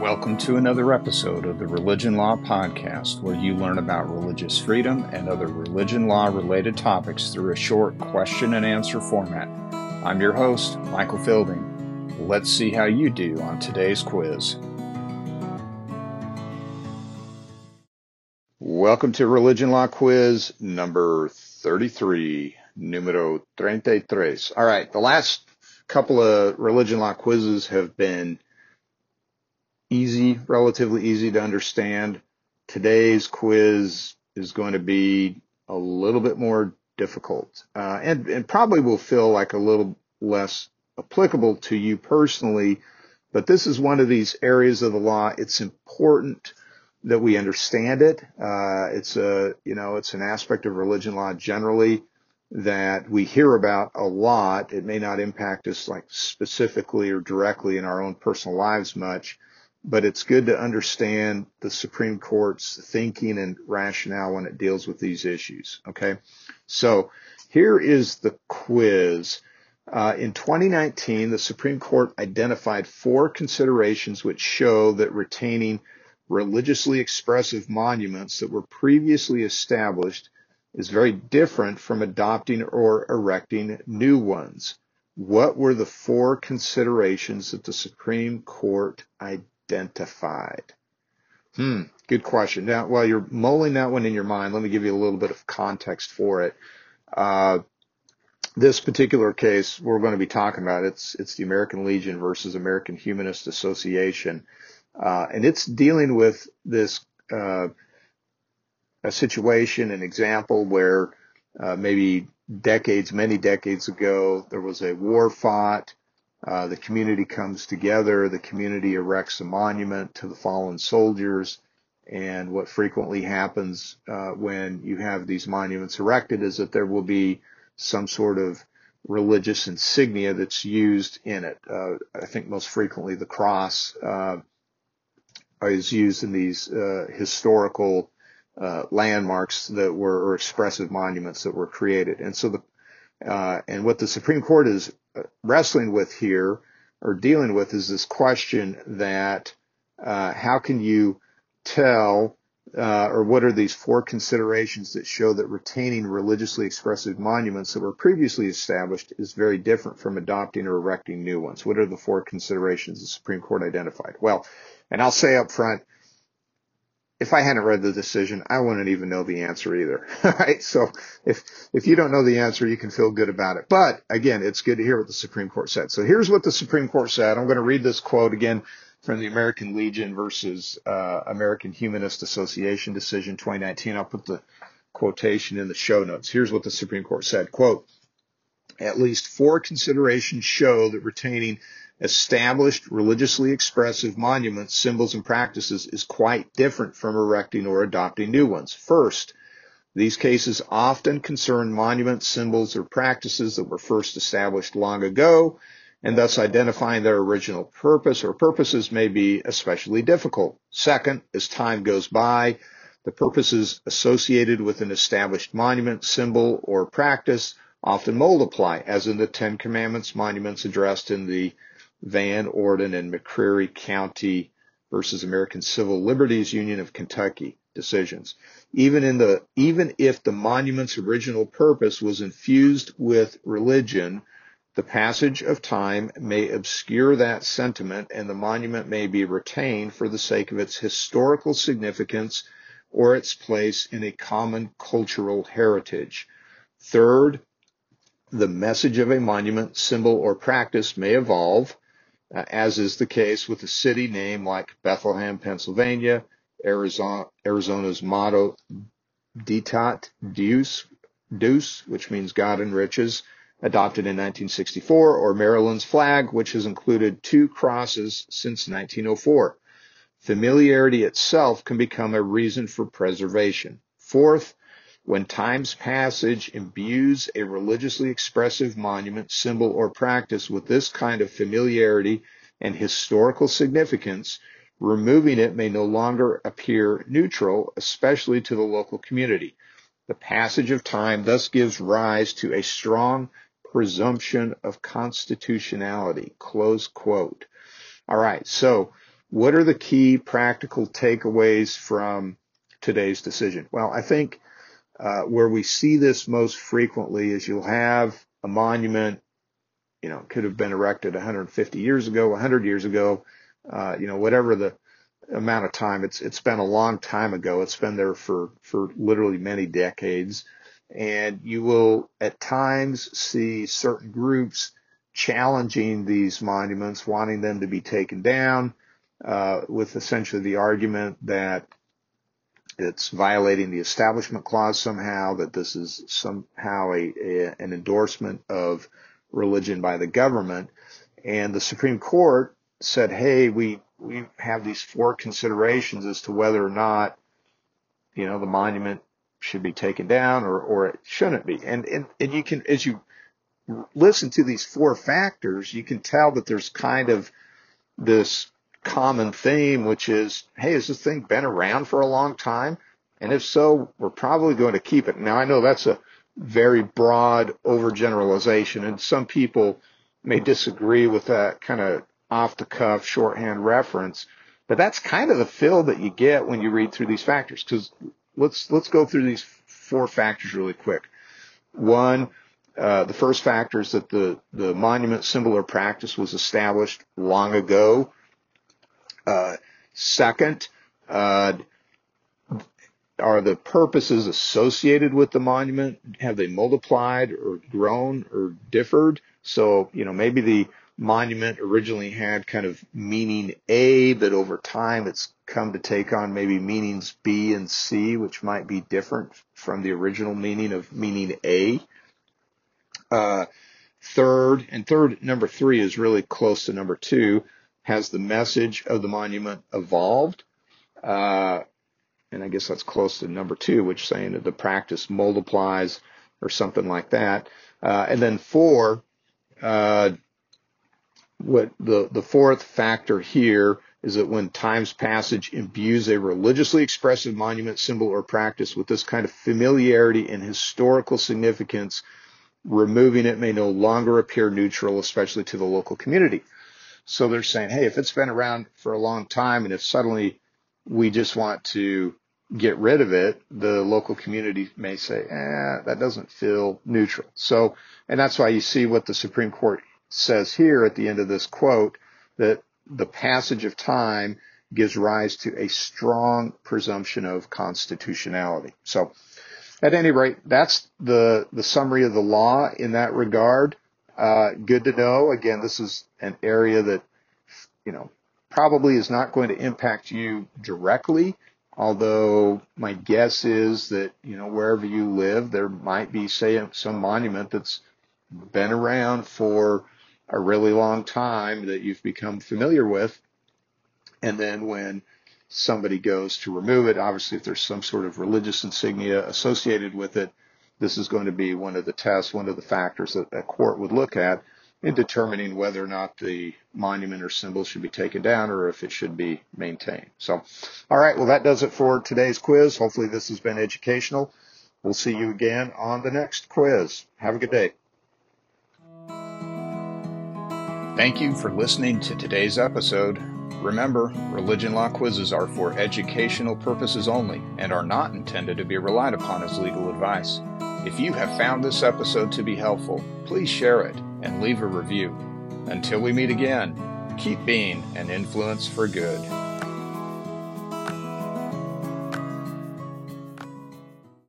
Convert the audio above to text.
Welcome to another episode of the Religion Law Podcast, where you learn about religious freedom and other religion law related topics through a short question and answer format. I'm your host, Michael Fielding. Let's see how you do on today's quiz. Welcome to Religion Law Quiz number 33, numero 33. All right, the last couple of religion law quizzes have been easy, relatively easy to understand. Today's quiz is going to be a little bit more difficult uh, and, and probably will feel like a little less applicable to you personally. But this is one of these areas of the law. It's important that we understand it. Uh, it's a, you know, it's an aspect of religion law generally that we hear about a lot. It may not impact us like specifically or directly in our own personal lives much, but it's good to understand the Supreme Court's thinking and rationale when it deals with these issues. Okay. So here is the quiz. Uh, in 2019, the Supreme Court identified four considerations which show that retaining religiously expressive monuments that were previously established is very different from adopting or erecting new ones. What were the four considerations that the Supreme Court identified? Identified? Hmm, good question. Now, while you're mulling that one in your mind, let me give you a little bit of context for it. Uh, this particular case we're going to be talking about it's it's the American Legion versus American Humanist Association, uh, and it's dealing with this uh, a situation, an example where uh, maybe decades, many decades ago, there was a war fought. Uh, the community comes together. The community erects a monument to the fallen soldiers. And what frequently happens uh, when you have these monuments erected is that there will be some sort of religious insignia that's used in it. Uh, I think most frequently the cross uh, is used in these uh, historical uh, landmarks that were or expressive monuments that were created. And so the uh, and what the Supreme Court is wrestling with here or dealing with is this question that uh, how can you tell uh, or what are these four considerations that show that retaining religiously expressive monuments that were previously established is very different from adopting or erecting new ones? What are the four considerations the Supreme Court identified? Well, and I'll say up front, if I hadn't read the decision, I wouldn't even know the answer either. right? So if, if you don't know the answer, you can feel good about it. But again, it's good to hear what the Supreme Court said. So here's what the Supreme Court said. I'm going to read this quote again from the American Legion versus uh, American Humanist Association decision 2019. I'll put the quotation in the show notes. Here's what the Supreme Court said. Quote, at least four considerations show that retaining established religiously expressive monuments, symbols, and practices is quite different from erecting or adopting new ones. First, these cases often concern monuments, symbols, or practices that were first established long ago, and thus identifying their original purpose or purposes may be especially difficult. Second, as time goes by, the purposes associated with an established monument, symbol, or practice often multiply, as in the Ten Commandments monuments addressed in the Van Orden and McCreary County versus American Civil Liberties Union of Kentucky decisions. Even in the, even if the monument's original purpose was infused with religion, the passage of time may obscure that sentiment and the monument may be retained for the sake of its historical significance or its place in a common cultural heritage. Third, the message of a monument, symbol, or practice may evolve uh, as is the case with a city name like Bethlehem, Pennsylvania, Arizona, Arizona's motto, Ditat Deus, Deus, which means God enriches, adopted in 1964, or Maryland's flag, which has included two crosses since 1904. Familiarity itself can become a reason for preservation. Fourth, when time's passage imbues a religiously expressive monument, symbol, or practice with this kind of familiarity and historical significance, removing it may no longer appear neutral, especially to the local community. The passage of time thus gives rise to a strong presumption of constitutionality. Close quote. All right. So what are the key practical takeaways from today's decision? Well, I think uh, where we see this most frequently is you'll have a monument, you know, could have been erected 150 years ago, 100 years ago, uh, you know, whatever the amount of time. It's it's been a long time ago. It's been there for for literally many decades, and you will at times see certain groups challenging these monuments, wanting them to be taken down, uh, with essentially the argument that it's violating the establishment clause somehow, that this is somehow a, a, an endorsement of religion by the government. And the Supreme Court said, hey, we, we have these four considerations as to whether or not, you know, the monument should be taken down or, or it shouldn't be. And, and, and you can, as you listen to these four factors, you can tell that there's kind of this common theme, which is, hey, has this thing been around for a long time? And if so, we're probably going to keep it. Now, I know that's a very broad overgeneralization, and some people may disagree with that kind of off the cuff shorthand reference, but that's kind of the feel that you get when you read through these factors. Because let's let's go through these four factors really quick. One, uh, the first factor is that the the monument symbol or practice was established long ago uh, second, uh, are the purposes associated with the monument, have they multiplied or grown or differed? So, you know, maybe the monument originally had kind of meaning A, but over time it's come to take on maybe meanings B and C, which might be different from the original meaning of meaning A. Uh, third, and third, number three is really close to number two has the message of the monument evolved? Uh, and I guess that's close to number two, which saying that the practice multiplies or something like that. Uh, and then four, uh, what the, the fourth factor here is that when time's passage imbues a religiously expressive monument, symbol, or practice with this kind of familiarity and historical significance, removing it may no longer appear neutral, especially to the local community. So they're saying, hey, if it's been around for a long time and if suddenly we just want to get rid of it, the local community may say, eh, that doesn't feel neutral. So, and that's why you see what the Supreme Court says here at the end of this quote, that the passage of time gives rise to a strong presumption of constitutionality. So, at any rate, that's the, the summary of the law in that regard. Uh, good to know. Again, this is an area that, you know, probably is not going to impact you directly. Although my guess is that, you know, wherever you live, there might be, say, some monument that's been around for a really long time that you've become familiar with. And then when somebody goes to remove it, obviously if there's some sort of religious insignia associated with it, this is going to be one of the tests, one of the factors that a court would look at in determining whether or not the monument or symbol should be taken down or if it should be maintained. So, all right, well, that does it for today's quiz. Hopefully, this has been educational. We'll see you again on the next quiz. Have a good day. Thank you for listening to today's episode. Remember, religion law quizzes are for educational purposes only and are not intended to be relied upon as legal advice. If you have found this episode to be helpful, please share it and leave a review. Until we meet again, keep being an influence for good.